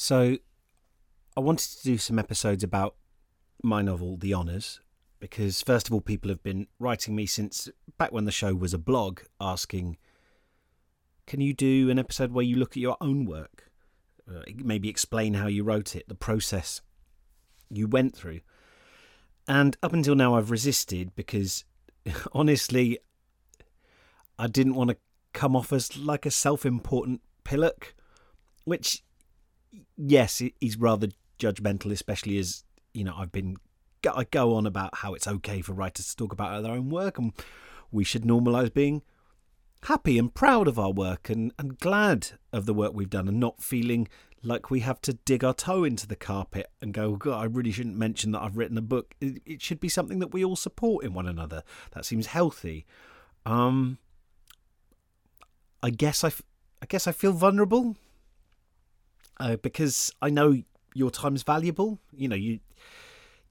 So, I wanted to do some episodes about my novel, The Honours, because first of all, people have been writing me since back when the show was a blog asking, can you do an episode where you look at your own work? Uh, maybe explain how you wrote it, the process you went through. And up until now, I've resisted because honestly, I didn't want to come off as like a self important pillock, which, yes, he's rather judgmental, especially as, you know, I've been. I go on about how it's okay for writers to talk about their own work and we should normalise being happy and proud of our work and, and glad of the work we've done and not feeling like we have to dig our toe into the carpet and go, God, I really shouldn't mention that I've written a book. It, it should be something that we all support in one another. That seems healthy. Um, I guess I, I guess I feel vulnerable uh, because I know your time's valuable. You know, you,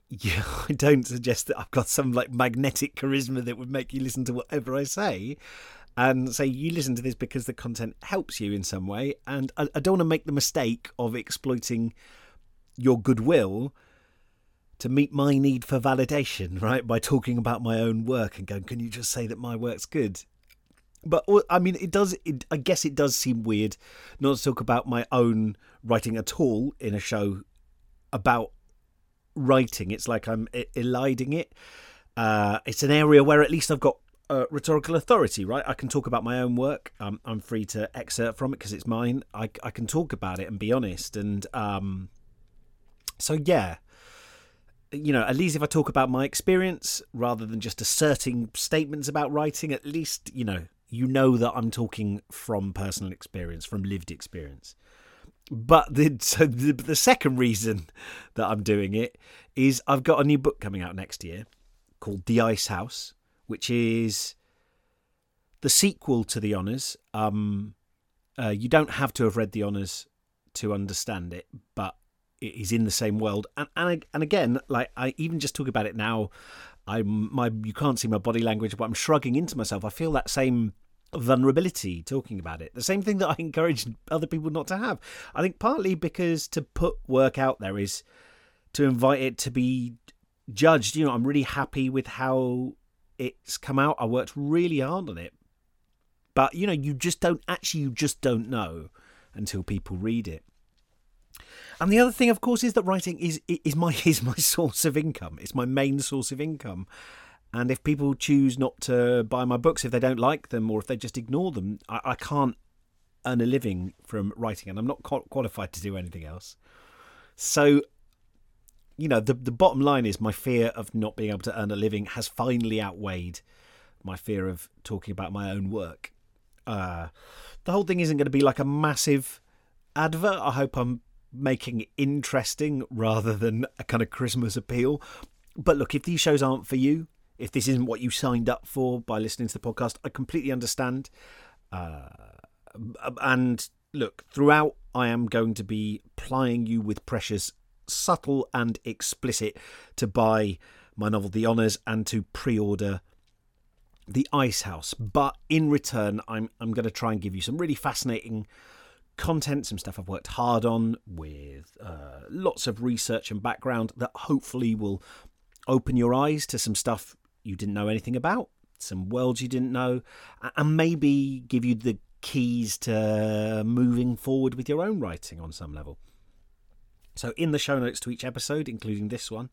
yeah, I don't suggest that I've got some like magnetic charisma that would make you listen to whatever I say. And say you listen to this because the content helps you in some way. And I, I don't want to make the mistake of exploiting your goodwill to meet my need for validation, right? By talking about my own work and going, can you just say that my work's good? but I mean, it does. It, I guess it does seem weird not to talk about my own writing at all in a show about writing. It's like I'm eliding it. Uh, it's an area where at least I've got uh, rhetorical authority, right? I can talk about my own work. Um, I'm free to excerpt from it because it's mine. I, I can talk about it and be honest. And um, so, yeah, you know, at least if I talk about my experience rather than just asserting statements about writing, at least, you know, you know that I'm talking from personal experience, from lived experience. But the so the, the second reason that I'm doing it is I've got a new book coming out next year called The Ice House, which is the sequel to The Honours. Um, uh, you don't have to have read The Honours to understand it, but it is in the same world. And and and again, like I even just talk about it now, I'm my you can't see my body language, but I'm shrugging into myself. I feel that same vulnerability talking about it. The same thing that I encourage other people not to have. I think partly because to put work out there is to invite it to be judged. You know, I'm really happy with how it's come out. I worked really hard on it. But you know, you just don't actually you just don't know until people read it. And the other thing, of course, is that writing is is my is my source of income. It's my main source of income. And if people choose not to buy my books, if they don't like them, or if they just ignore them, I, I can't earn a living from writing, and I'm not qualified to do anything else. So, you know, the the bottom line is my fear of not being able to earn a living has finally outweighed my fear of talking about my own work. Uh, the whole thing isn't going to be like a massive advert. I hope I'm making it interesting rather than a kind of Christmas appeal. But look, if these shows aren't for you, if this isn't what you signed up for by listening to the podcast, I completely understand. Uh, and look, throughout, I am going to be plying you with pressures, subtle and explicit, to buy my novel The Honours and to pre order The Ice House. But in return, I'm, I'm going to try and give you some really fascinating content, some stuff I've worked hard on with uh, lots of research and background that hopefully will open your eyes to some stuff you didn't know anything about, some worlds you didn't know, and maybe give you the keys to moving forward with your own writing on some level. So, in the show notes to each episode, including this one,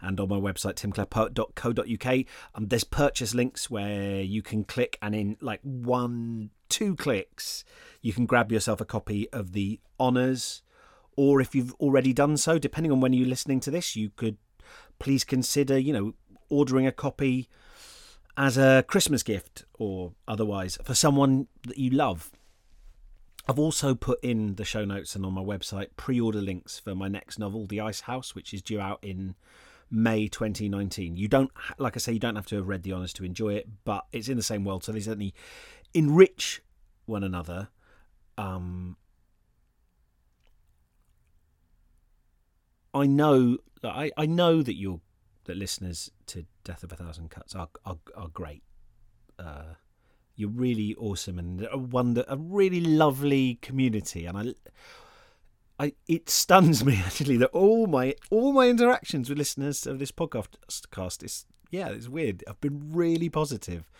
and on my website, timclarepoet.co.uk, um, there's purchase links where you can click, and in like one, two clicks, you can grab yourself a copy of the honours. Or if you've already done so, depending on when you're listening to this, you could please consider, you know, ordering a copy as a Christmas gift or otherwise for someone that you love. I've also put in the show notes and on my website pre order links for my next novel, The Ice House, which is due out in May 2019. You don't, like I say, you don't have to have read The Honours to enjoy it, but it's in the same world, so they certainly enrich one another. Um, I know I, I know that you're that listeners to Death of a Thousand Cuts are are, are great. Uh, you're really awesome and a wonder, a really lovely community. And I, I it stuns me actually that all my all my interactions with listeners of this podcast is yeah it's weird. I've been really positive,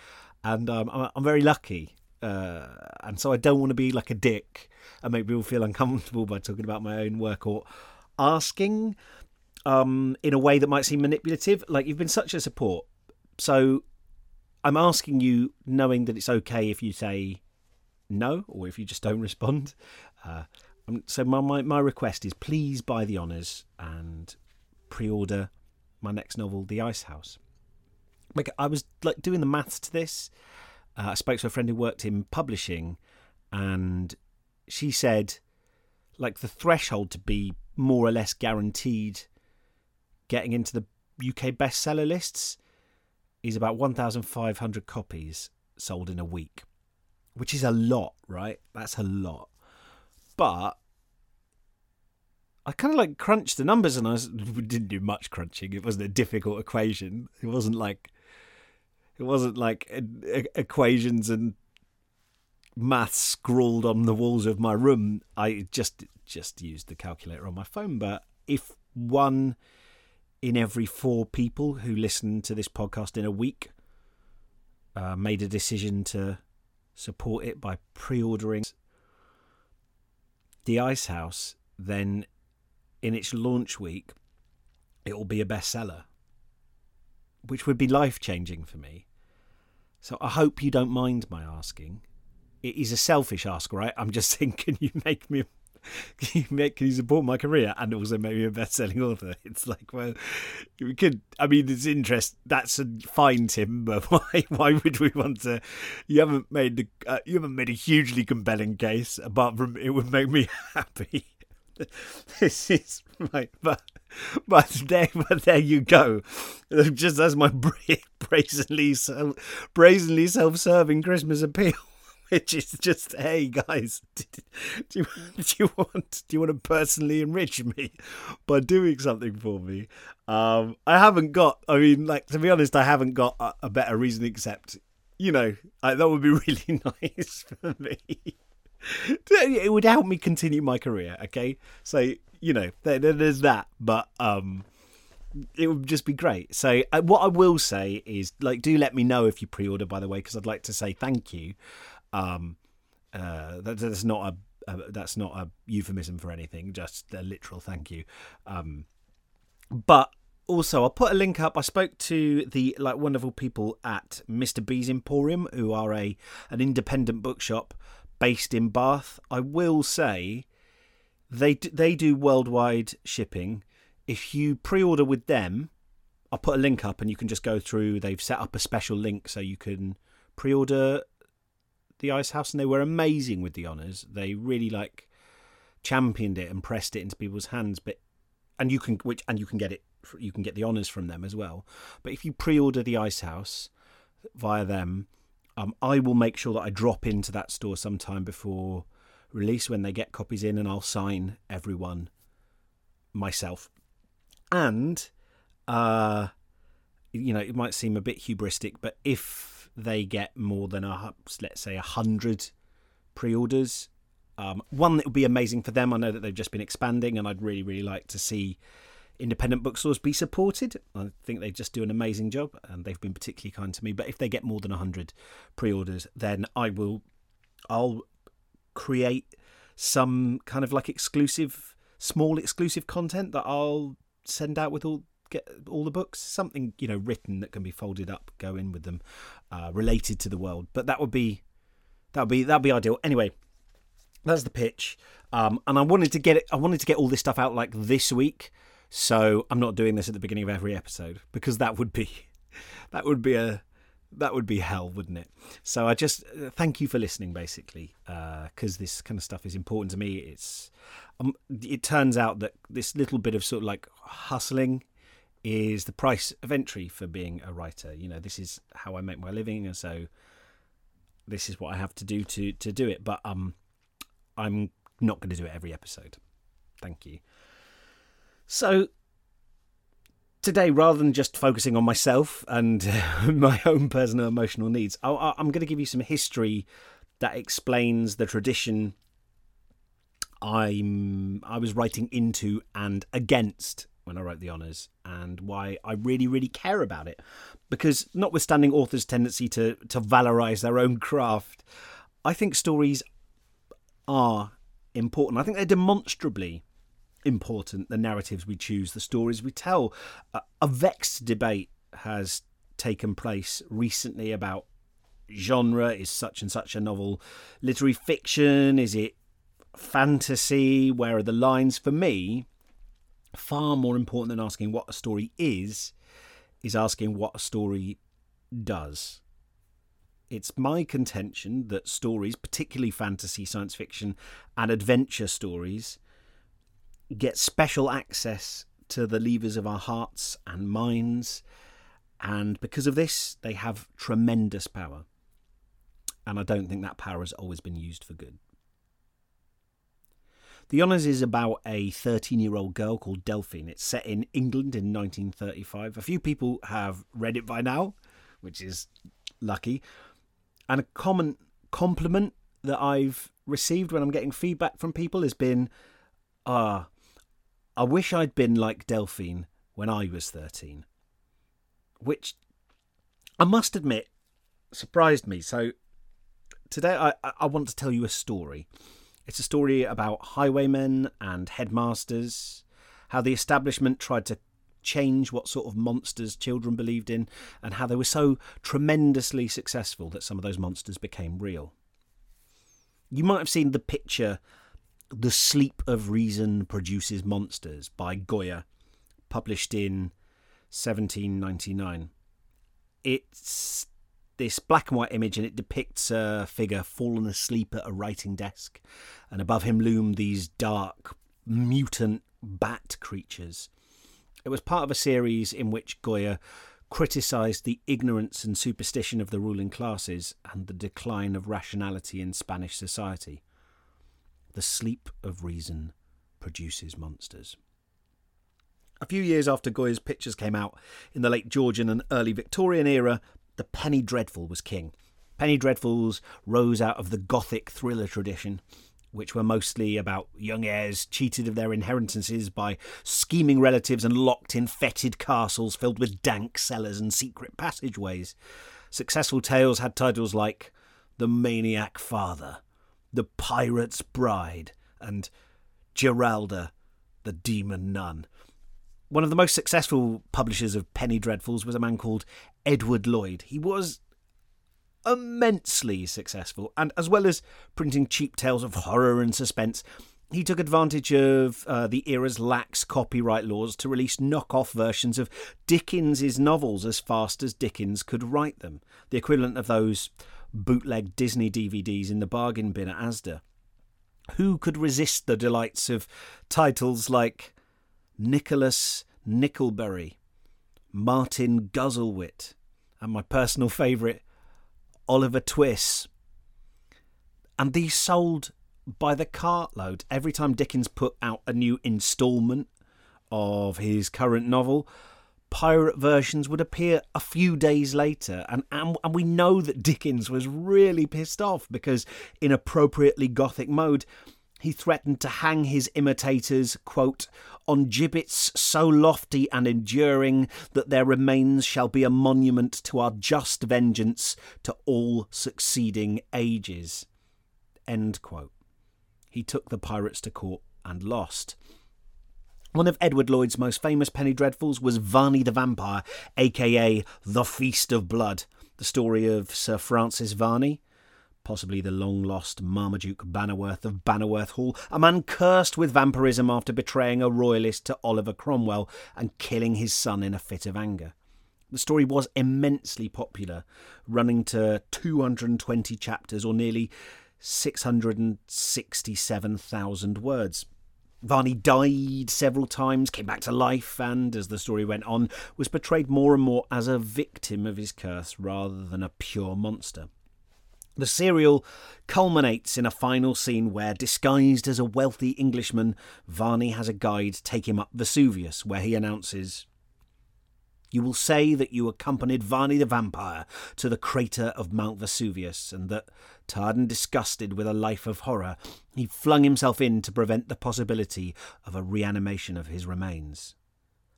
and um, I'm, I'm very lucky. Uh, and so I don't want to be like a dick and make people feel uncomfortable by talking about my own work or asking um, in a way that might seem manipulative. Like you've been such a support, so I'm asking you, knowing that it's okay if you say no or if you just don't respond. Uh, um, so my, my, my request is please buy the honours and pre-order my next novel, The Ice House. Like I was like doing the maths to this. Uh, I spoke to a friend who worked in publishing, and she said, like the threshold to be more or less guaranteed getting into the UK bestseller lists is about 1,500 copies sold in a week, which is a lot, right? That's a lot. But I kind of like crunched the numbers and I was, didn't do much crunching. It wasn't a difficult equation. It wasn't like it wasn't like equations and maths scrawled on the walls of my room. I just just used the calculator on my phone. But if one in every four people who listen to this podcast in a week uh, made a decision to support it by pre-ordering the Ice House, then in its launch week, it will be a bestseller, which would be life changing for me. So I hope you don't mind my asking. It is a selfish ask, right? I'm just thinking you make me can you make can you support my career and also make me a best-selling author. It's like well we could i mean it's interest that's a fine tim but why why would we want to you haven't made the uh, you haven't made a hugely compelling case apart from it would make me happy. This is right but but there but there you go. Just as my brazenly brazenly self-serving christmas appeal which is just, hey guys, do you, do you want do you want to personally enrich me by doing something for me? Um, I haven't got. I mean, like to be honest, I haven't got a, a better reason except, you know, I, that would be really nice for me. it would help me continue my career. Okay, so you know, there, there's that, but um it would just be great. So uh, what I will say is like do let me know if you pre-order by the way because I'd like to say thank you. Um, uh, that, that's not a, a, that's not a euphemism for anything, just a literal thank you. Um, but also, I'll put a link up. I spoke to the like wonderful people at Mr. B's Emporium, who are a an independent bookshop based in Bath. I will say they they do worldwide shipping. If you pre-order with them, I'll put a link up and you can just go through. They've set up a special link so you can pre-order the Ice House, and they were amazing with the honors. They really like championed it and pressed it into people's hands. But and you can which and you can get it you can get the honors from them as well. But if you pre-order the Ice House via them, um, I will make sure that I drop into that store sometime before release when they get copies in, and I'll sign everyone myself. And uh, you know, it might seem a bit hubristic, but if they get more than a let's say a hundred pre-orders. Um, one that would be amazing for them. I know that they've just been expanding, and I'd really, really like to see independent bookstores be supported. I think they just do an amazing job, and they've been particularly kind to me. But if they get more than hundred pre-orders, then I will, I'll create some kind of like exclusive, small exclusive content that I'll send out with all get all the books, something you know written that can be folded up, go in with them, uh, related to the world. But that would be that would be that would be ideal. Anyway, that's the pitch, um, and I wanted to get it. I wanted to get all this stuff out like this week, so I'm not doing this at the beginning of every episode because that would be that would be a that would be hell, wouldn't it? So I just uh, thank you for listening, basically, because uh, this kind of stuff is important to me. It's um, it turns out that this little bit of sort of like hustling is the price of entry for being a writer. You know, this is how I make my living, and so this is what I have to do to to do it. But um, I'm not going to do it every episode. Thank you. So today, rather than just focusing on myself and my own personal emotional needs, i am going to give you some history that explains the tradition I'm I was writing into and against when I wrote the honours and why I really, really care about it. Because notwithstanding authors' tendency to, to valorise their own craft, I think stories are important. I think they're demonstrably important, the narratives we choose, the stories we tell. a vexed debate has taken place recently about genre. Is such and such a novel literary fiction? Is it fantasy? Where are the lines? For me, far more important than asking what a story is, is asking what a story does. It's my contention that stories, particularly fantasy, science fiction, and adventure stories, get special access to the levers of our hearts and minds, and because of this, they have tremendous power. And I don't think that power has always been used for good. The Honours is about a 13 year old girl called Delphine. It's set in England in 1935. A few people have read it by now, which is lucky. And a common compliment that I've received when I'm getting feedback from people has been, ah, I wish I'd been like Delphine when I was 13. Which I must admit surprised me. So today I, I want to tell you a story. It's a story about highwaymen and headmasters, how the establishment tried to change what sort of monsters children believed in, and how they were so tremendously successful that some of those monsters became real. You might have seen the picture The Sleep of Reason Produces Monsters by Goya, published in 1799. It's this black and white image and it depicts a figure fallen asleep at a writing desk. And above him loom these dark mutant bat creatures. It was part of a series in which goya criticised the ignorance and superstition of the ruling classes and the decline of rationality in spanish society. The sleep of reason produces monsters. A few years after Goya's pictures came out in the late Georgian and early Victorian era, the penny dreadful was king. Penny dreadfuls rose out of the Gothic thriller tradition, which were mostly about young heirs cheated of their inheritances by scheming relatives and locked in fetid castles filled with dank cellars and secret passageways. Successful tales had titles like The Maniac Father, The Pirate's Bride, and Geralda, the Demon Nun. One of the most successful publishers of Penny Dreadfuls was a man called Edward Lloyd. He was immensely successful, and as well as printing cheap tales of horror and suspense, he took advantage of uh, the era's lax copyright laws to release knock-off versions of Dickens's novels as fast as Dickens could write them, the equivalent of those bootleg Disney DVDs in the bargain bin at Asda. Who could resist the delights of titles like Nicholas Nickleby, Martin Guzzlewit, and my personal favourite, Oliver Twiss. And these sold by the cartload every time Dickens put out a new instalment of his current novel. Pirate versions would appear a few days later, and, and, and we know that Dickens was really pissed off because, in appropriately gothic mode, he threatened to hang his imitators, quote, on gibbets so lofty and enduring that their remains shall be a monument to our just vengeance to all succeeding ages. End quote. He took the pirates to court and lost. One of Edward Lloyd's most famous penny dreadfuls was Varney the Vampire, aka The Feast of Blood, the story of Sir Francis Varney, possibly the long lost Marmaduke Bannerworth of Bannerworth Hall, a man cursed with vampirism after betraying a royalist to Oliver Cromwell and killing his son in a fit of anger. The story was immensely popular, running to 220 chapters or nearly 667,000 words. Varney died several times, came back to life, and, as the story went on, was portrayed more and more as a victim of his curse rather than a pure monster. The serial culminates in a final scene where, disguised as a wealthy Englishman, Varney has a guide take him up Vesuvius, where he announces, You will say that you accompanied Varney the vampire to the crater of Mount Vesuvius, and that, tired and disgusted with a life of horror, he flung himself in to prevent the possibility of a reanimation of his remains.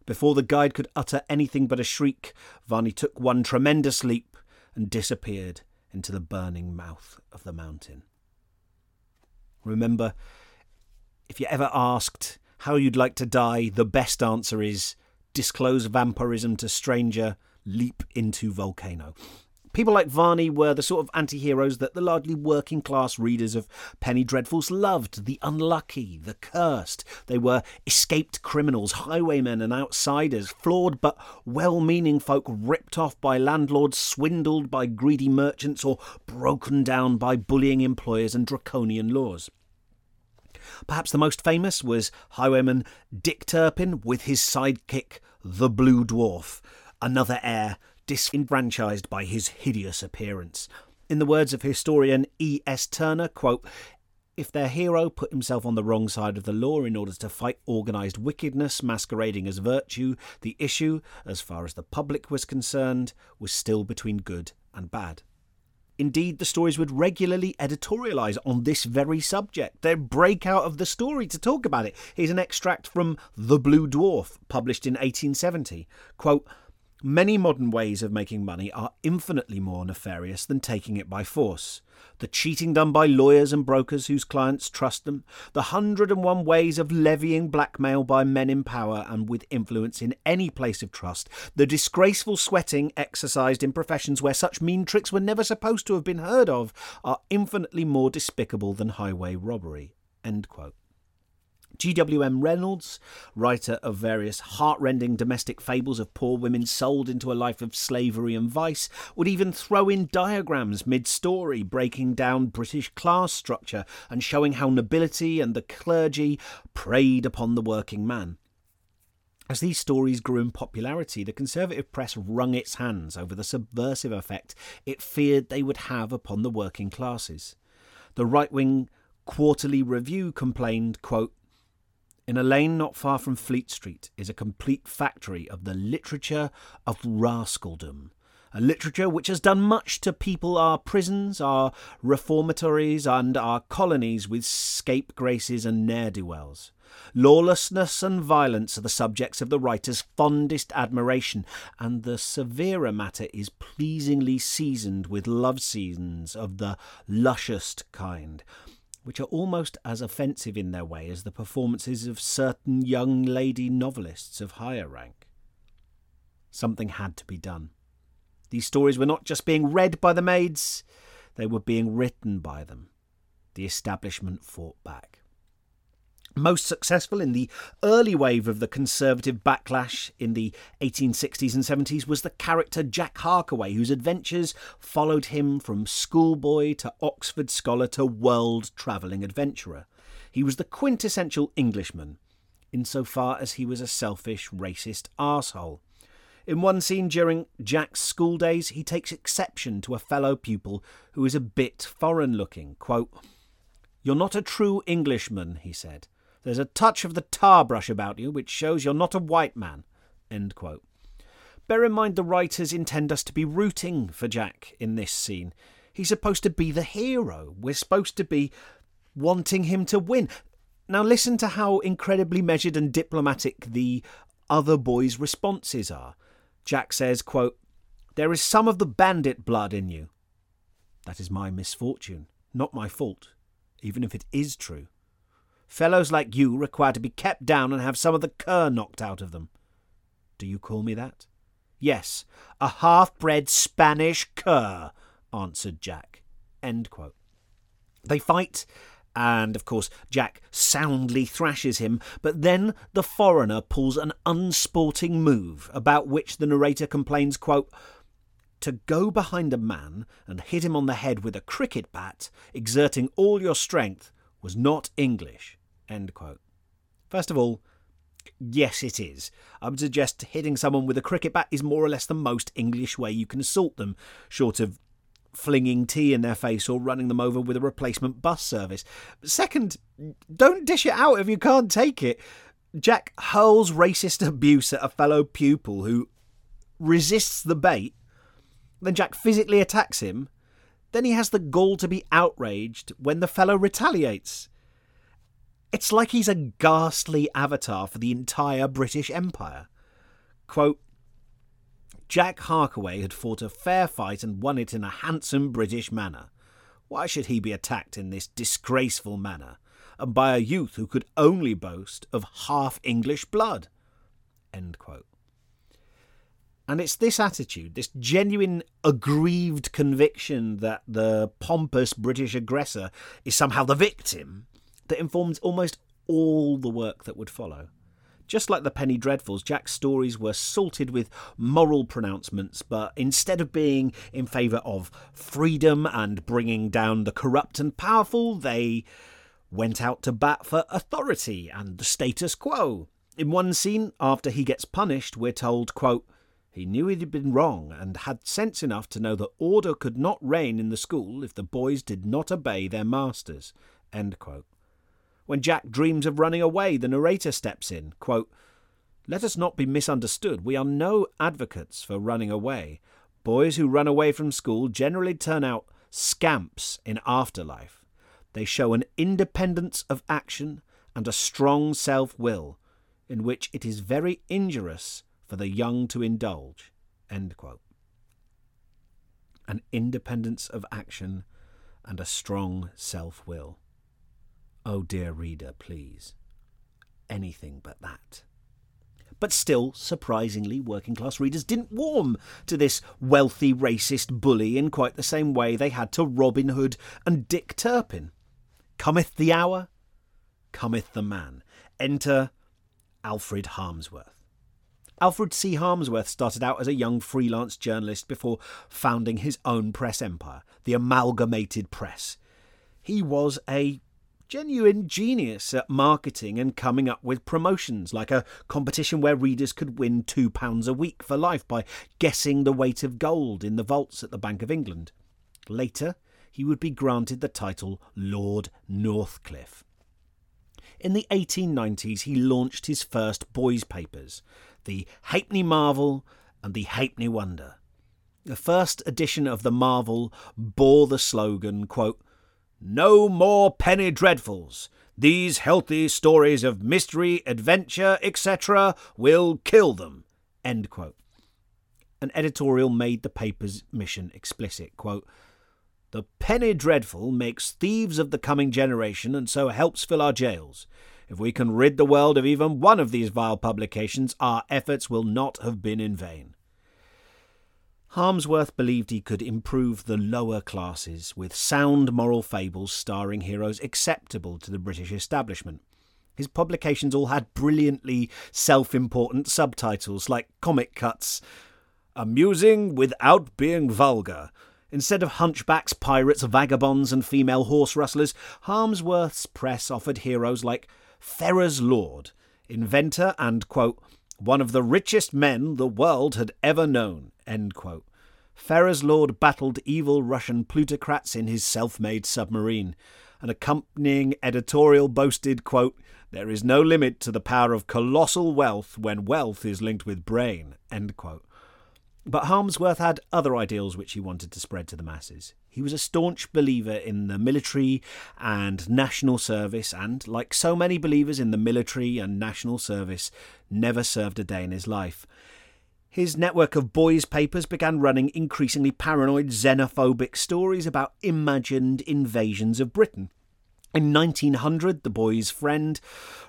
Before the guide could utter anything but a shriek, Varney took one tremendous leap and disappeared into the burning mouth of the mountain. Remember, if you're ever asked how you'd like to die, the best answer is disclose vampirism to stranger, leap into volcano. People like Varney were the sort of anti heroes that the largely working class readers of Penny Dreadfuls loved the unlucky, the cursed. They were escaped criminals, highwaymen, and outsiders, flawed but well meaning folk ripped off by landlords, swindled by greedy merchants, or broken down by bullying employers and draconian laws. Perhaps the most famous was highwayman Dick Turpin with his sidekick, the Blue Dwarf, another heir disenfranchised by his hideous appearance. In the words of historian E. S. Turner, quote, if their hero put himself on the wrong side of the law in order to fight organised wickedness masquerading as virtue, the issue, as far as the public was concerned, was still between good and bad. Indeed, the stories would regularly editorialise on this very subject. They'd break out of the story to talk about it. Here's an extract from The Blue Dwarf, published in 1870. Quote, Many modern ways of making money are infinitely more nefarious than taking it by force. The cheating done by lawyers and brokers whose clients trust them, the hundred and one ways of levying blackmail by men in power and with influence in any place of trust, the disgraceful sweating exercised in professions where such mean tricks were never supposed to have been heard of, are infinitely more despicable than highway robbery. G.W.M. Reynolds, writer of various heartrending domestic fables of poor women sold into a life of slavery and vice, would even throw in diagrams mid story breaking down British class structure and showing how nobility and the clergy preyed upon the working man. As these stories grew in popularity, the Conservative press wrung its hands over the subversive effect it feared they would have upon the working classes. The right wing Quarterly Review complained, quote, in a lane not far from Fleet Street is a complete factory of the literature of rascaldom, a literature which has done much to people our prisons, our reformatories, and our colonies with scapegraces and ne'er do wells. Lawlessness and violence are the subjects of the writer's fondest admiration, and the severer matter is pleasingly seasoned with love scenes of the lushest kind, which are almost as offensive in their way as the performances of certain young lady novelists of higher rank. Something had to be done. These stories were not just being read by the maids, they were being written by them. The establishment fought back. Most successful in the early wave of the conservative backlash in the 1860s and 70s was the character Jack Harkaway, whose adventures followed him from schoolboy to Oxford scholar to world travelling adventurer. He was the quintessential Englishman, insofar as he was a selfish, racist arsehole. In one scene during Jack's school days, he takes exception to a fellow pupil who is a bit foreign looking. Quote, You're not a true Englishman, he said. There's a touch of the tar brush about you which shows you're not a white man. Bear in mind the writers intend us to be rooting for Jack in this scene. He's supposed to be the hero. We're supposed to be wanting him to win. Now listen to how incredibly measured and diplomatic the other boys' responses are. Jack says, quote, There is some of the bandit blood in you. That is my misfortune, not my fault, even if it is true. Fellows like you require to be kept down and have some of the cur knocked out of them. Do you call me that? Yes, a half bred Spanish cur, answered Jack. They fight, and of course Jack soundly thrashes him, but then the foreigner pulls an unsporting move about which the narrator complains, quote, to go behind a man and hit him on the head with a cricket bat, exerting all your strength, was not English. End quote. First of all, yes, it is. I would suggest hitting someone with a cricket bat is more or less the most English way you can assault them, short of flinging tea in their face or running them over with a replacement bus service. Second, don't dish it out if you can't take it. Jack hurls racist abuse at a fellow pupil who resists the bait, then Jack physically attacks him, then he has the gall to be outraged when the fellow retaliates. It's like he's a ghastly avatar for the entire British Empire. Quote, Jack Harkaway had fought a fair fight and won it in a handsome British manner. Why should he be attacked in this disgraceful manner, and by a youth who could only boast of half English blood? And it's this attitude, this genuine aggrieved conviction that the pompous British aggressor is somehow the victim, that informs almost all the work that would follow. Just like the Penny Dreadfuls, Jack's stories were salted with moral pronouncements, but instead of being in favour of freedom and bringing down the corrupt and powerful, they went out to bat for authority and the status quo. In one scene, after he gets punished, we're told, quote, he knew he had been wrong and had sense enough to know that order could not reign in the school if the boys did not obey their masters. End quote. When Jack dreams of running away, the narrator steps in. Quote, Let us not be misunderstood. We are no advocates for running away. Boys who run away from school generally turn out scamps in afterlife. They show an independence of action and a strong self will, in which it is very injurious for the young to indulge. An independence of action and a strong self will. Oh, dear reader, please. Anything but that. But still, surprisingly, working class readers didn't warm to this wealthy racist bully in quite the same way they had to Robin Hood and Dick Turpin. Cometh the hour, cometh the man. Enter Alfred Harmsworth. Alfred C. Harmsworth started out as a young freelance journalist before founding his own press empire, the Amalgamated Press. He was a genuine genius at marketing and coming up with promotions, like a competition where readers could win £2 a week for life by guessing the weight of gold in the vaults at the Bank of England. Later, he would be granted the title Lord Northcliffe. In the 1890s, he launched his first boys' papers, the Halfpenny Marvel and the Halfpenny Wonder. The first edition of the Marvel bore the slogan, quote, no more penny dreadfuls. These healthy stories of mystery, adventure, etc., will kill them. End quote. An editorial made the paper's mission explicit. Quote, the penny dreadful makes thieves of the coming generation and so helps fill our jails. If we can rid the world of even one of these vile publications, our efforts will not have been in vain. Harmsworth believed he could improve the lower classes with sound moral fables starring heroes acceptable to the British establishment. His publications all had brilliantly self important subtitles like comic cuts Amusing without being vulgar. Instead of hunchbacks, pirates, vagabonds, and female horse rustlers, Harmsworth's press offered heroes like Ferrers Lord, inventor and, quote, one of the richest men the world had ever known. Ferrers Lord battled evil Russian plutocrats in his self made submarine. An accompanying editorial boasted, quote, There is no limit to the power of colossal wealth when wealth is linked with brain. End quote. But Harmsworth had other ideals which he wanted to spread to the masses. He was a staunch believer in the military and national service, and, like so many believers in the military and national service, never served a day in his life. His network of boys' papers began running increasingly paranoid, xenophobic stories about imagined invasions of Britain. In 1900, the boy's friend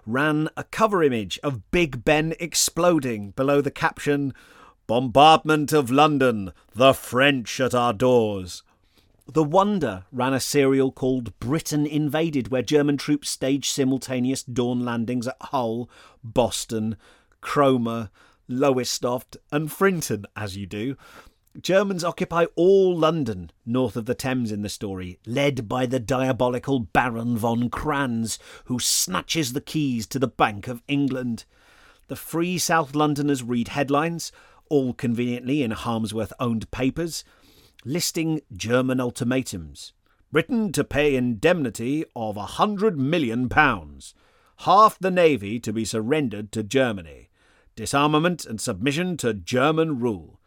ran a cover image of Big Ben exploding below the caption, Bombardment of London, the French at our doors. The Wonder ran a serial called Britain Invaded, where German troops staged simultaneous dawn landings at Hull, Boston, Cromer, Lowestoft, and Frinton, as you do. Germans occupy all London north of the Thames in the story, led by the diabolical Baron von Kranz, who snatches the keys to the Bank of England. The free South Londoners read headlines all conveniently in Harmsworth owned papers, listing German ultimatums. Britain to pay indemnity of a hundred million pounds, half the navy to be surrendered to Germany, disarmament and submission to German rule,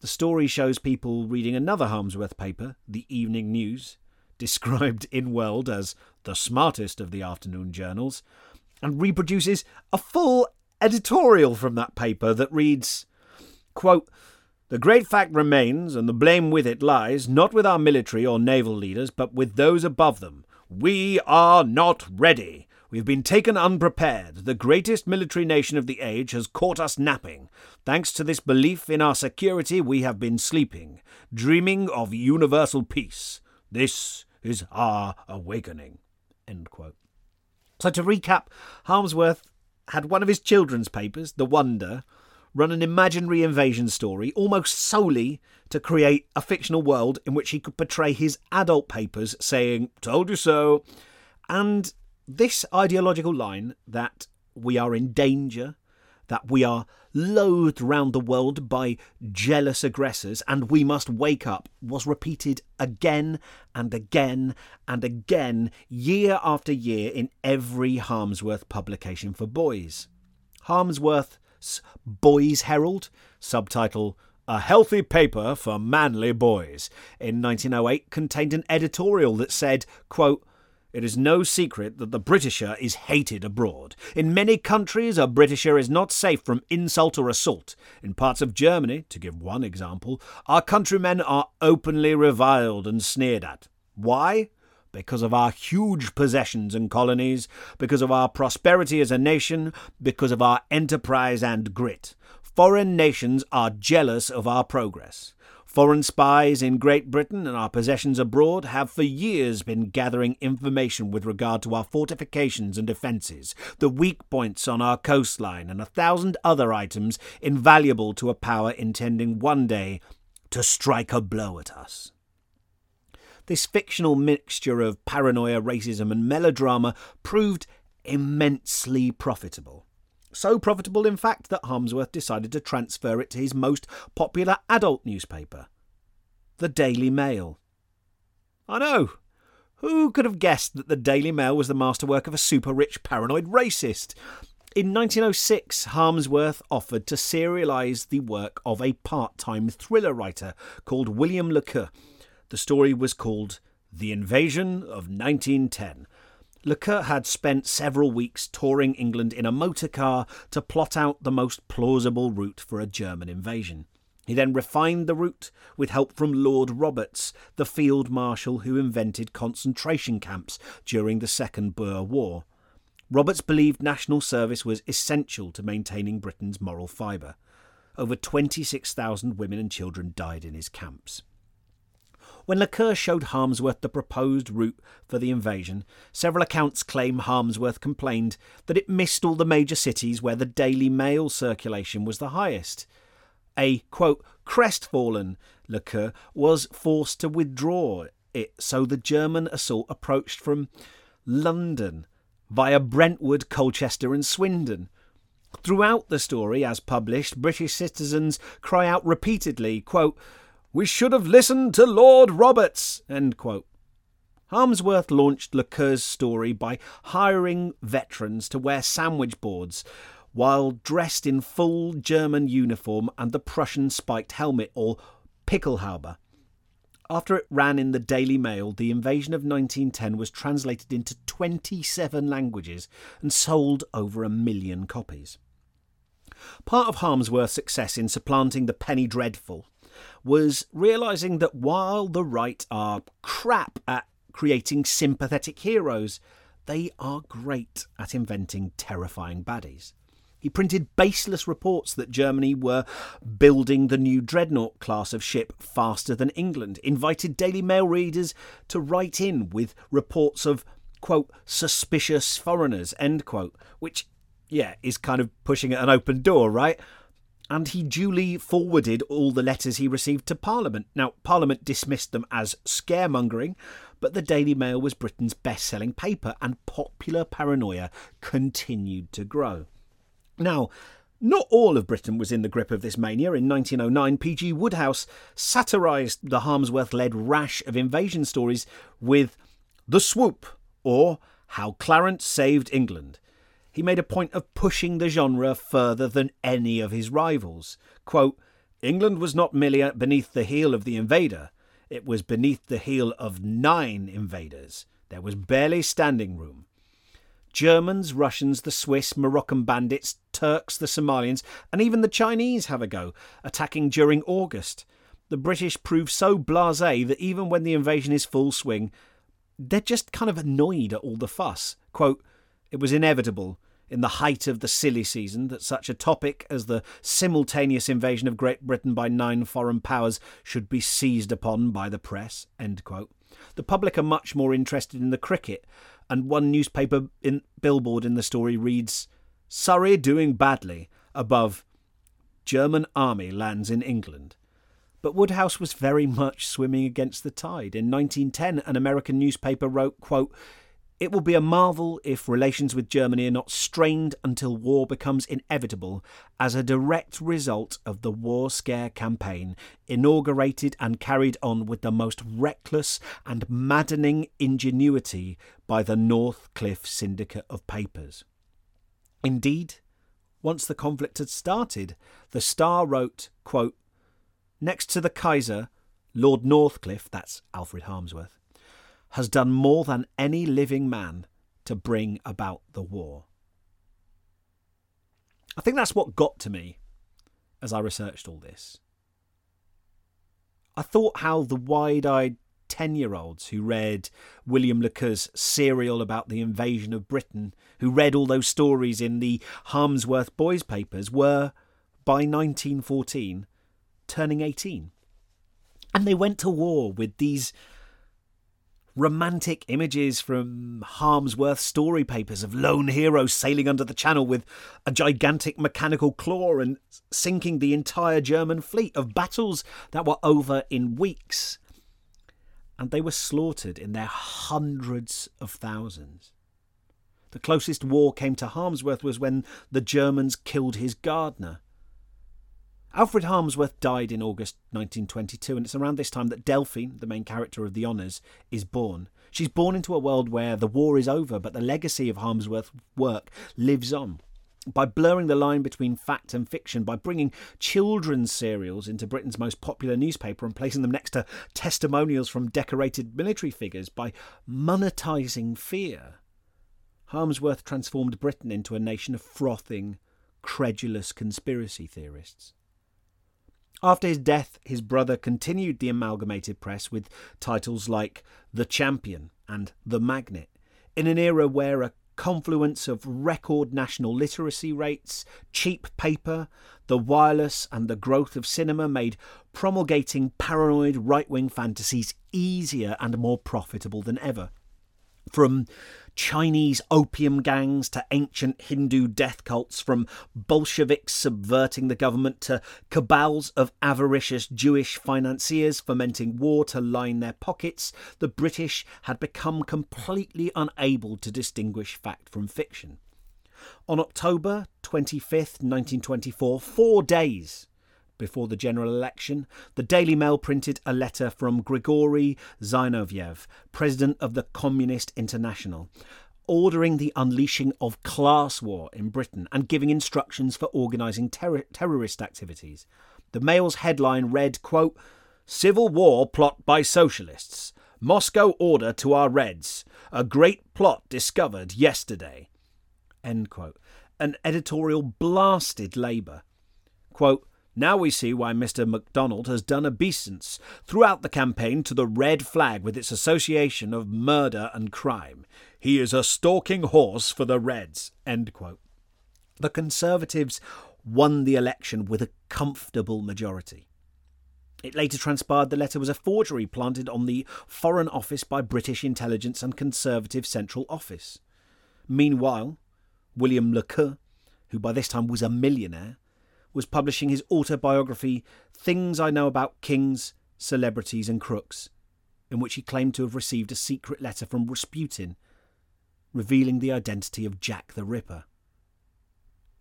The story shows people reading another Harmsworth paper, the Evening News, described in World as the smartest of the afternoon journals, and reproduces a full editorial from that paper that reads quote, The great fact remains, and the blame with it lies, not with our military or naval leaders, but with those above them. We are not ready. We have been taken unprepared. The greatest military nation of the age has caught us napping. Thanks to this belief in our security, we have been sleeping, dreaming of universal peace. This is our awakening. So, to recap, Harmsworth had one of his children's papers, The Wonder, run an imaginary invasion story almost solely to create a fictional world in which he could portray his adult papers saying, Told you so. And this ideological line that we are in danger, that we are loathed round the world by jealous aggressors, and we must wake up, was repeated again and again and again, year after year, in every Harmsworth publication for boys. Harmsworth's Boys Herald, subtitle a healthy paper for manly boys, in 1908 contained an editorial that said, quote, it is no secret that the Britisher is hated abroad. In many countries, a Britisher is not safe from insult or assault. In parts of Germany, to give one example, our countrymen are openly reviled and sneered at. Why? Because of our huge possessions and colonies, because of our prosperity as a nation, because of our enterprise and grit. Foreign nations are jealous of our progress. Foreign spies in Great Britain and our possessions abroad have for years been gathering information with regard to our fortifications and defences, the weak points on our coastline, and a thousand other items invaluable to a power intending one day to strike a blow at us. This fictional mixture of paranoia, racism, and melodrama proved immensely profitable. So profitable, in fact, that Harmsworth decided to transfer it to his most popular adult newspaper, the Daily Mail. I know. Who could have guessed that the Daily Mail was the masterwork of a super rich paranoid racist? In 1906, Harmsworth offered to serialise the work of a part time thriller writer called William Le Queux. The story was called The Invasion of 1910 Le Queux had spent several weeks touring England in a motor car to plot out the most plausible route for a German invasion. He then refined the route with help from Lord Roberts, the field marshal who invented concentration camps during the Second Boer War. Roberts believed national service was essential to maintaining Britain's moral fibre. Over 26,000 women and children died in his camps. When Le Queux showed Harmsworth the proposed route for the invasion, several accounts claim Harmsworth complained that it missed all the major cities where the Daily Mail circulation was the highest. A, quote, crestfallen Le Queux was forced to withdraw it, so the German assault approached from London via Brentwood, Colchester, and Swindon. Throughout the story, as published, British citizens cry out repeatedly, quote, we should have listened to Lord Roberts. Harmsworth launched Le Queux's story by hiring veterans to wear sandwich boards while dressed in full German uniform and the Prussian spiked helmet or Pickelhaube. After it ran in the Daily Mail, the invasion of 1910 was translated into 27 languages and sold over a million copies. Part of Harmsworth's success in supplanting the penny dreadful was realizing that while the right are crap at creating sympathetic heroes, they are great at inventing terrifying baddies. He printed baseless reports that Germany were building the new dreadnought class of ship faster than England, invited Daily Mail readers to write in with reports of, quote, suspicious foreigners, end quote, which, yeah, is kind of pushing at an open door, right? And he duly forwarded all the letters he received to Parliament. Now, Parliament dismissed them as scaremongering, but the Daily Mail was Britain's best selling paper, and popular paranoia continued to grow. Now, not all of Britain was in the grip of this mania. In 1909, P.G. Wodehouse satirised the Harmsworth led rash of invasion stories with The Swoop, or How Clarence Saved England he made a point of pushing the genre further than any of his rivals. Quote, England was not merely beneath the heel of the invader, it was beneath the heel of nine invaders. There was barely standing room. Germans, Russians, the Swiss, Moroccan bandits, Turks, the Somalians, and even the Chinese have a go, attacking during August. The British prove so blase that even when the invasion is full swing, they're just kind of annoyed at all the fuss. Quote, it was inevitable in the height of the silly season that such a topic as the simultaneous invasion of Great Britain by nine foreign powers should be seized upon by the press. The public are much more interested in the cricket, and one newspaper in, billboard in the story reads Surrey doing badly above German army lands in England. But Wodehouse was very much swimming against the tide. In 1910, an American newspaper wrote, quote, it will be a marvel if relations with Germany are not strained until war becomes inevitable as a direct result of the war scare campaign, inaugurated and carried on with the most reckless and maddening ingenuity by the Northcliffe Syndicate of Papers. Indeed, once the conflict had started, the Star wrote, quote, Next to the Kaiser, Lord Northcliffe, that's Alfred Harmsworth, has done more than any living man to bring about the war. I think that's what got to me as I researched all this. I thought how the wide eyed 10 year olds who read William Le serial about the invasion of Britain, who read all those stories in the Harmsworth Boys papers, were, by 1914, turning 18. And they went to war with these romantic images from Harmsworth story papers of lone heroes sailing under the channel with a gigantic mechanical claw and sinking the entire German fleet, of battles that were over in weeks. And they were slaughtered in their hundreds of thousands. The closest war came to Harmsworth was when the Germans killed his gardener. Alfred Harmsworth died in August 1922, and it's around this time that Delphine, the main character of The Honours, is born. She's born into a world where the war is over, but the legacy of Harmsworth's work lives on. By blurring the line between fact and fiction, by bringing children's serials into Britain's most popular newspaper and placing them next to testimonials from decorated military figures, by monetising fear, Harmsworth transformed Britain into a nation of frothing, credulous conspiracy theorists. After his death, his brother continued the amalgamated press with titles like The Champion and The Magnet, in an era where a confluence of record national literacy rates, cheap paper, the wireless, and the growth of cinema made promulgating paranoid right wing fantasies easier and more profitable than ever. From Chinese opium gangs to ancient Hindu death cults, from Bolsheviks subverting the government to cabals of avaricious Jewish financiers fomenting war to line their pockets, the British had become completely unable to distinguish fact from fiction. On October 25th, 1924, four days before the general election, the Daily Mail printed a letter from Grigory Zinoviev, president of the Communist International, ordering the unleashing of class war in Britain and giving instructions for organising ter- terrorist activities. The Mail's headline read, quote, Civil war plot by socialists. Moscow order to our Reds. A great plot discovered yesterday. End quote. An editorial blasted Labour. Quote, now we see why Mr. MacDonald has done obeisance throughout the campaign to the red flag with its association of murder and crime. He is a stalking horse for the Reds. The Conservatives won the election with a comfortable majority. It later transpired the letter was a forgery planted on the Foreign Office by British Intelligence and Conservative Central Office. Meanwhile, William Le Queux by this time was a millionaire, was publishing his autobiography, Things I Know About Kings, Celebrities and Crooks, in which he claimed to have received a secret letter from Rasputin revealing the identity of Jack the Ripper.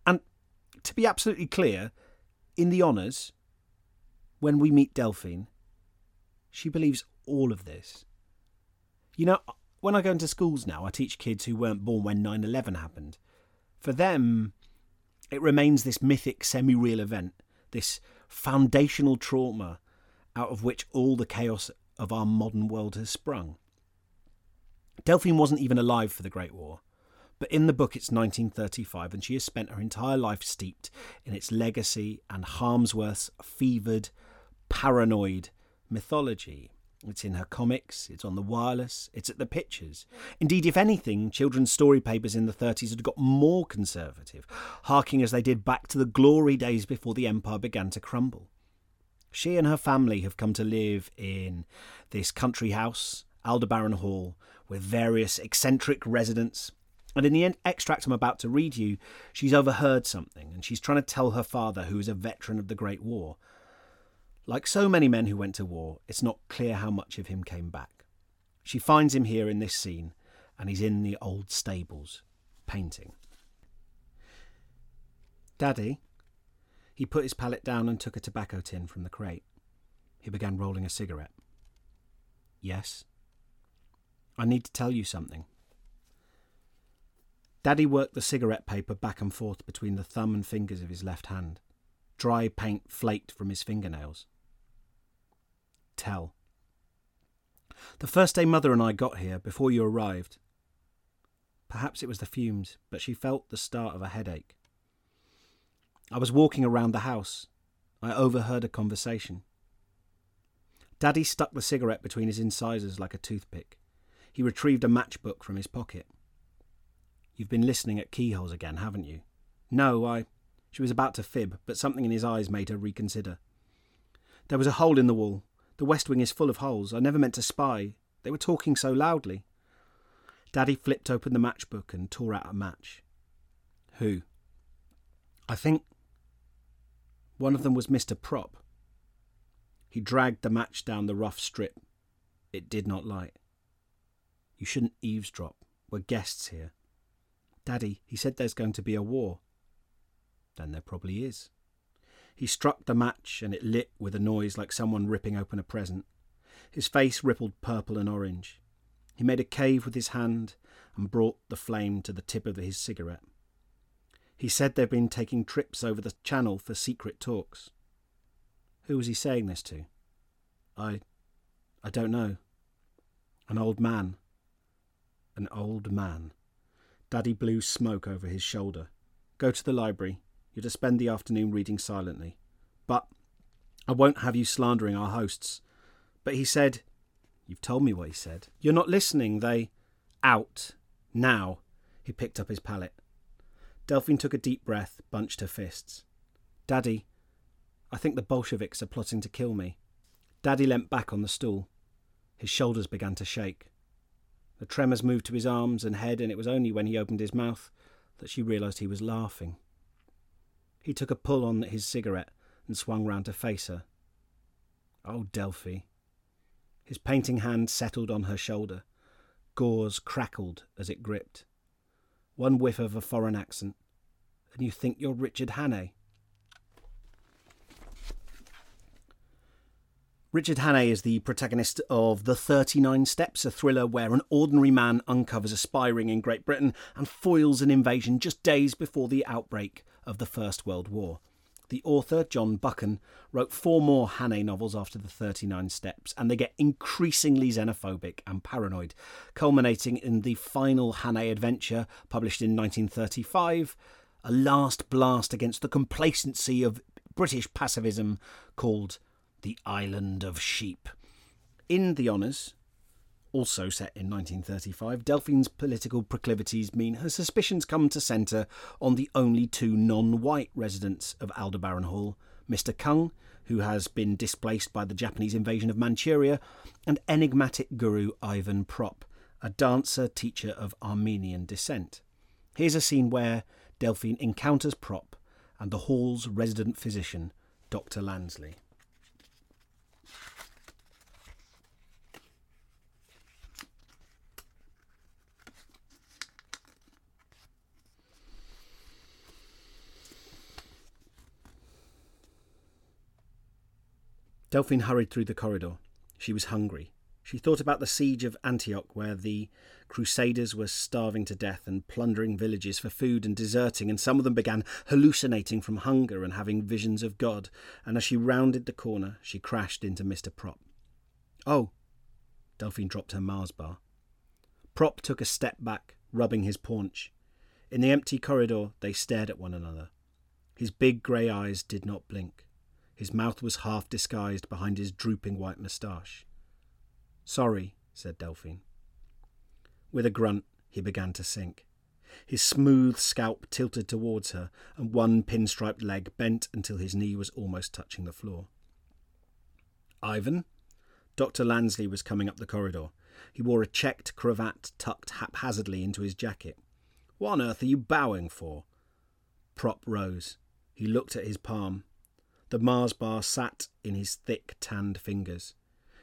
And to be absolutely clear, in the honours, when we meet Delphine, she believes all of this. You know, when I go into schools now, I teach kids who weren't born when 9 11 happened. For them, it remains this mythic semi real event, this foundational trauma out of which all the chaos of our modern world has sprung. Delphine wasn't even alive for the Great War, but in the book it's 1935 and she has spent her entire life steeped in its legacy and Harmsworth's fevered, paranoid mythology. It's in her comics, it's on the wireless, it's at the pictures. Indeed, if anything, children's story papers in the 30s had got more conservative, harking as they did back to the glory days before the empire began to crumble. She and her family have come to live in this country house, Aldebaran Hall, with various eccentric residents. And in the extract I'm about to read you, she's overheard something, and she's trying to tell her father, who is a veteran of the Great War, like so many men who went to war, it's not clear how much of him came back. She finds him here in this scene, and he's in the old stables, painting. Daddy? He put his palette down and took a tobacco tin from the crate. He began rolling a cigarette. Yes? I need to tell you something. Daddy worked the cigarette paper back and forth between the thumb and fingers of his left hand. Dry paint flaked from his fingernails tell. The first day Mother and I got here, before you arrived, perhaps it was the fumes, but she felt the start of a headache. I was walking around the house. I overheard a conversation. Daddy stuck the cigarette between his incisors like a toothpick. He retrieved a matchbook from his pocket. You've been listening at keyholes again, haven't you? No, I. She was about to fib, but something in his eyes made her reconsider. There was a hole in the wall, the West Wing is full of holes. I never meant to spy. They were talking so loudly. Daddy flipped open the matchbook and tore out a match. Who? I think one of them was Mr. Prop. He dragged the match down the rough strip. It did not light. You shouldn't eavesdrop. We're guests here. Daddy, he said there's going to be a war. Then there probably is. He struck the match and it lit with a noise like someone ripping open a present. His face rippled purple and orange. He made a cave with his hand and brought the flame to the tip of his cigarette. He said they've been taking trips over the channel for secret talks. Who was he saying this to? I. I don't know. An old man. An old man. Daddy blew smoke over his shoulder. Go to the library. You're to spend the afternoon reading silently. But I won't have you slandering our hosts. But he said, You've told me what he said. You're not listening. They. Out. Now. He picked up his palette. Delphine took a deep breath, bunched her fists. Daddy, I think the Bolsheviks are plotting to kill me. Daddy leant back on the stool. His shoulders began to shake. The tremors moved to his arms and head, and it was only when he opened his mouth that she realised he was laughing. He took a pull on his cigarette and swung round to face her. Oh, Delphi. His painting hand settled on her shoulder. Gauze crackled as it gripped. One whiff of a foreign accent, and you think you're Richard Hannay. Richard Hannay is the protagonist of The 39 Steps, a thriller where an ordinary man uncovers a spy ring in Great Britain and foils an invasion just days before the outbreak of the First World War. The author, John Buchan, wrote four more Hannay novels after the 39 Steps, and they get increasingly xenophobic and paranoid, culminating in the final Hannay adventure, published in 1935, a last blast against the complacency of British pacifism called The Island of Sheep. In The Honours, also set in 1935, Delphine's political proclivities mean her suspicions come to centre on the only two non white residents of Aldebaran Hall Mr. Kung, who has been displaced by the Japanese invasion of Manchuria, and enigmatic guru Ivan Prop, a dancer teacher of Armenian descent. Here's a scene where Delphine encounters Prop and the hall's resident physician, Dr. Lansley. Delphine hurried through the corridor. She was hungry. She thought about the siege of Antioch, where the crusaders were starving to death and plundering villages for food and deserting, and some of them began hallucinating from hunger and having visions of God. And as she rounded the corner, she crashed into Mr. Prop. Oh! Delphine dropped her Mars bar. Prop took a step back, rubbing his paunch. In the empty corridor, they stared at one another. His big grey eyes did not blink. His mouth was half disguised behind his drooping white moustache. Sorry, said Delphine. With a grunt, he began to sink. His smooth scalp tilted towards her, and one pinstriped leg bent until his knee was almost touching the floor. Ivan? Dr. Lansley was coming up the corridor. He wore a checked cravat tucked haphazardly into his jacket. What on earth are you bowing for? Prop rose. He looked at his palm. The Mars bar sat in his thick, tanned fingers.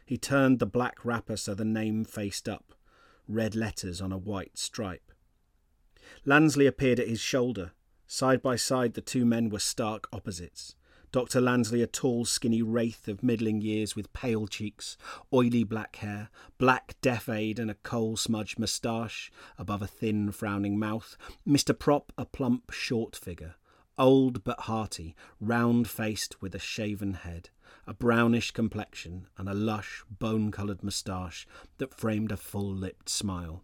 He turned the black wrapper so the name faced up, red letters on a white stripe. Lansley appeared at his shoulder. Side by side, the two men were stark opposites. Dr. Lansley, a tall, skinny wraith of middling years with pale cheeks, oily black hair, black deaf aid, and a coal smudged moustache above a thin, frowning mouth. Mr. Prop, a plump, short figure, old but hearty, round faced with a shaven head a brownish complexion, and a lush, bone coloured moustache that framed a full lipped smile.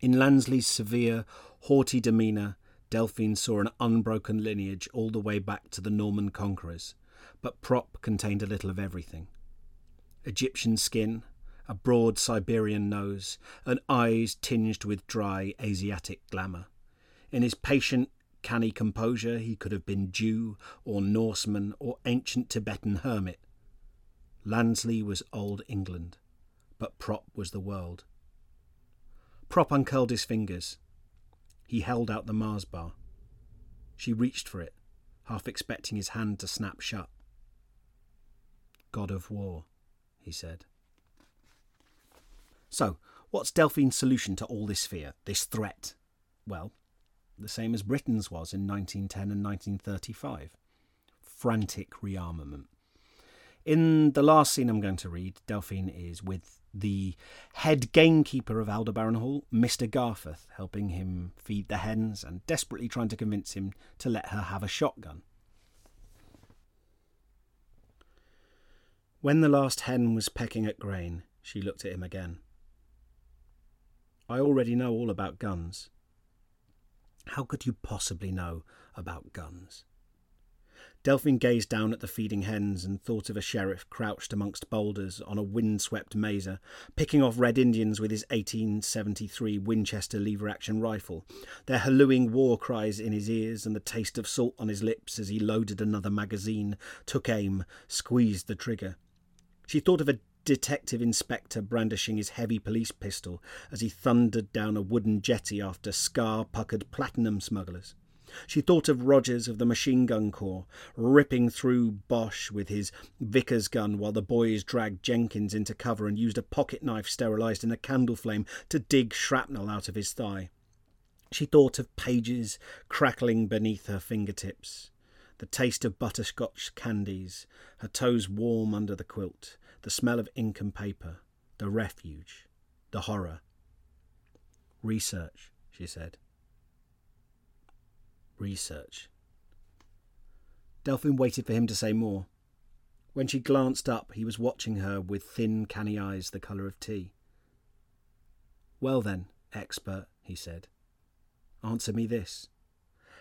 In Lansley's severe, haughty demeanour, Delphine saw an unbroken lineage all the way back to the Norman conquerors, but Prop contained a little of everything Egyptian skin, a broad Siberian nose, and eyes tinged with dry Asiatic glamour. In his patient, canny composure, he could have been Jew or Norseman or ancient Tibetan hermit. Lansley was old England, but Prop was the world. Prop uncurled his fingers. He held out the Mars bar. She reached for it, half expecting his hand to snap shut. God of War, he said. So, what's Delphine's solution to all this fear, this threat? Well, the same as Britain's was in 1910 and 1935 frantic rearmament. In the last scene I'm going to read, Delphine is with the head gamekeeper of Aldebaran Hall, Mr. Garforth, helping him feed the hens and desperately trying to convince him to let her have a shotgun. When the last hen was pecking at grain, she looked at him again. I already know all about guns, how could you possibly know about guns? Delphine gazed down at the feeding hens and thought of a sheriff crouched amongst boulders on a wind-swept mesa, picking off red Indians with his 1873 Winchester lever-action rifle, their hallooing war cries in his ears and the taste of salt on his lips as he loaded another magazine, took aim, squeezed the trigger. She thought of a Detective Inspector brandishing his heavy police pistol as he thundered down a wooden jetty after scar puckered platinum smugglers. She thought of Rogers of the Machine Gun Corps, ripping through Boche with his Vickers gun while the boys dragged Jenkins into cover and used a pocket knife sterilised in a candle flame to dig shrapnel out of his thigh. She thought of pages crackling beneath her fingertips, the taste of butterscotch candies, her toes warm under the quilt, the smell of ink and paper, the refuge, the horror. Research, she said. Research. Delphine waited for him to say more. When she glanced up, he was watching her with thin, canny eyes the colour of tea. Well then, expert, he said, answer me this.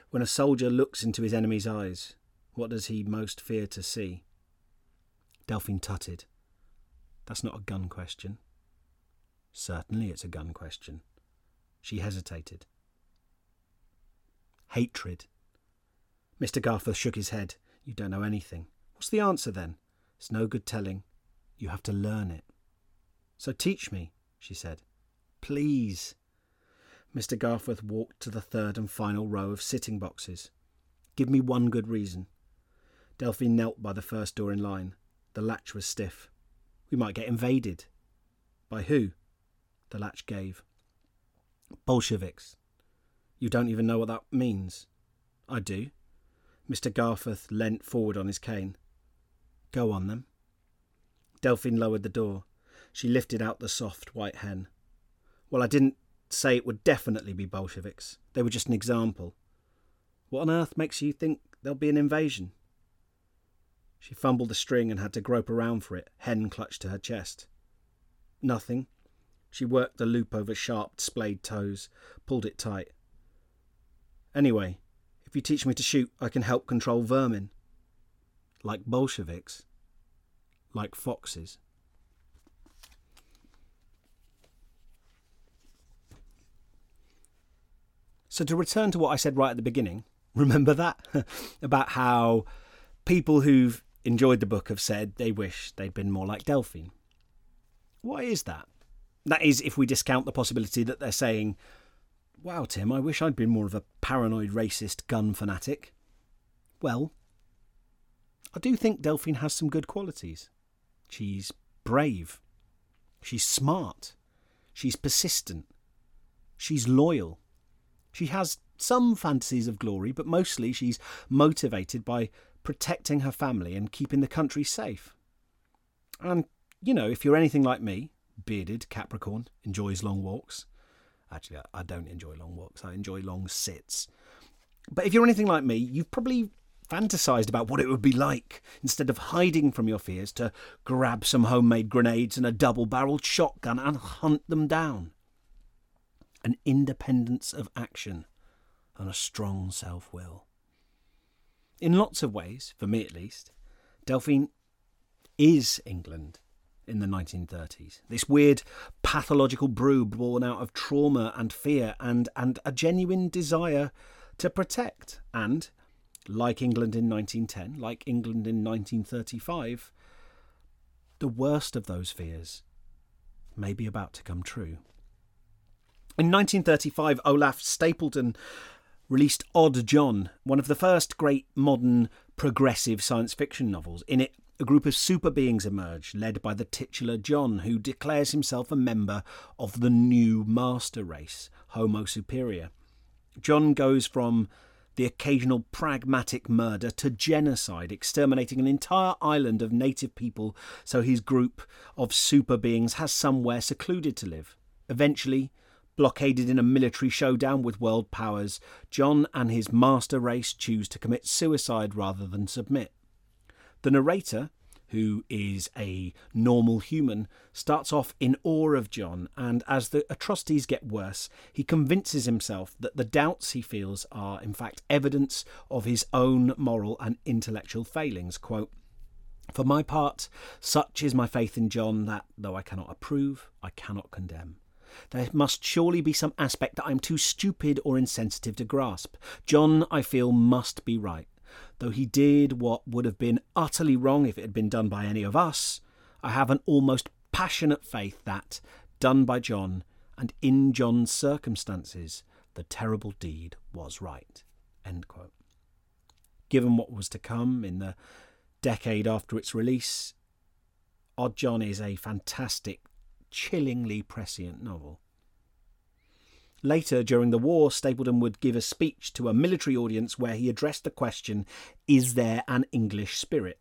When a soldier looks into his enemy's eyes, what does he most fear to see? Delphine tutted. That's not a gun question. Certainly it's a gun question. She hesitated. Hatred. Mr. Garforth shook his head. You don't know anything. What's the answer then? It's no good telling. You have to learn it. So teach me, she said. Please. Mr. Garforth walked to the third and final row of sitting boxes. Give me one good reason. Delphine knelt by the first door in line. The latch was stiff. We might get invaded. By who? The latch gave. Bolsheviks. You don't even know what that means. I do. Mr. Garforth leant forward on his cane. Go on then. Delphine lowered the door. She lifted out the soft white hen. Well, I didn't say it would definitely be Bolsheviks. They were just an example. What on earth makes you think there'll be an invasion? She fumbled the string and had to grope around for it, hen clutched to her chest. Nothing. She worked the loop over sharp, splayed toes, pulled it tight. Anyway, if you teach me to shoot, I can help control vermin. Like Bolsheviks. Like foxes. So, to return to what I said right at the beginning, remember that? About how people who've enjoyed the book have said they wish they'd been more like Delphine. Why is that? That is, if we discount the possibility that they're saying, Wow, Tim, I wish I'd been more of a paranoid racist gun fanatic. Well, I do think Delphine has some good qualities. She's brave. She's smart. She's persistent. She's loyal. She has some fantasies of glory, but mostly she's motivated by protecting her family and keeping the country safe. And, you know, if you're anything like me, bearded Capricorn, enjoys long walks. Actually, I don't enjoy long walks, I enjoy long sits. But if you're anything like me, you've probably fantasized about what it would be like, instead of hiding from your fears, to grab some homemade grenades and a double barreled shotgun and hunt them down an independence of action, and a strong self will. In lots of ways, for me at least, Delphine is England in the 1930s. This weird pathological brew born out of trauma and fear and, and a genuine desire to protect. And, like England in 1910, like England in 1935, the worst of those fears may be about to come true. In 1935, Olaf Stapledon released Odd John, one of the first great modern progressive science fiction novels. In it, a group of super beings emerge, led by the titular John, who declares himself a member of the new master race, Homo superior. John goes from the occasional pragmatic murder to genocide, exterminating an entire island of native people so his group of super beings has somewhere secluded to live. Eventually, Blockaded in a military showdown with world powers, John and his master race choose to commit suicide rather than submit. The narrator, who is a normal human, starts off in awe of John, and as the atrocities get worse, he convinces himself that the doubts he feels are, in fact, evidence of his own moral and intellectual failings. Quote, For my part, such is my faith in John that, though I cannot approve, I cannot condemn. There must surely be some aspect that I am too stupid or insensitive to grasp. John, I feel, must be right. Though he did what would have been utterly wrong if it had been done by any of us, I have an almost passionate faith that, done by John, and in John's circumstances, the terrible deed was right. Given what was to come in the decade after its release, Odd John is a fantastic chillingly prescient novel. Later, during the war, Stapledon would give a speech to a military audience where he addressed the question Is there an English spirit?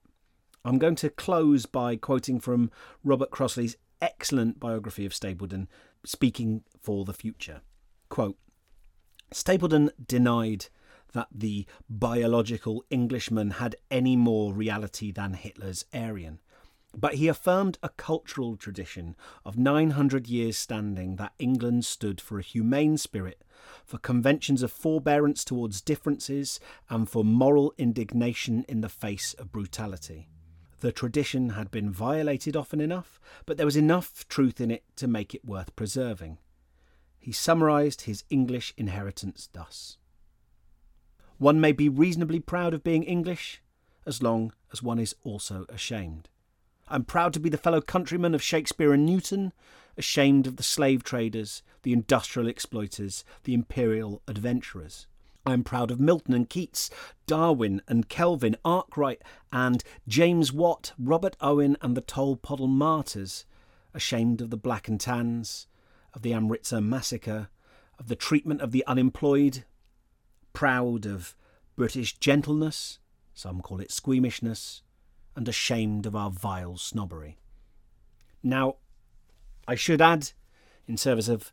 I'm going to close by quoting from Robert Crossley's excellent biography of Stapledon, speaking for the future. Quote, Stapledon denied that the biological Englishman had any more reality than Hitler's Aryan. But he affirmed a cultural tradition of 900 years standing that England stood for a humane spirit, for conventions of forbearance towards differences, and for moral indignation in the face of brutality. The tradition had been violated often enough, but there was enough truth in it to make it worth preserving. He summarised his English inheritance thus One may be reasonably proud of being English, as long as one is also ashamed. I'm proud to be the fellow countryman of Shakespeare and Newton, ashamed of the slave traders, the industrial exploiters, the imperial adventurers. I am proud of Milton and Keats, Darwin and Kelvin, Arkwright and James Watt, Robert Owen and the Tolpuddle martyrs, ashamed of the Black and Tans, of the Amritsar massacre, of the treatment of the unemployed, proud of British gentleness, some call it squeamishness, and ashamed of our vile snobbery. Now, I should add, in service of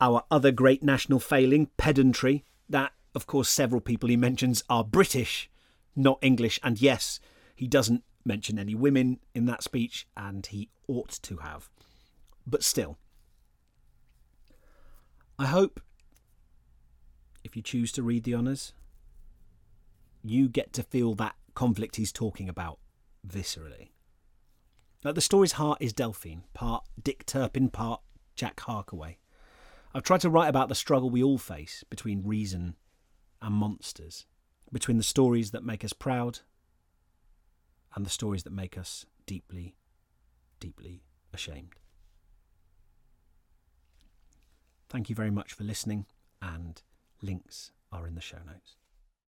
our other great national failing, pedantry, that, of course, several people he mentions are British, not English, and yes, he doesn't mention any women in that speech, and he ought to have. But still, I hope if you choose to read the honours, you get to feel that conflict he's talking about viscerally. Now, the story's heart is Delphine, part Dick Turpin, part Jack Harkaway. I've tried to write about the struggle we all face between reason and monsters, between the stories that make us proud and the stories that make us deeply, deeply ashamed. Thank you very much for listening, and links are in the show notes.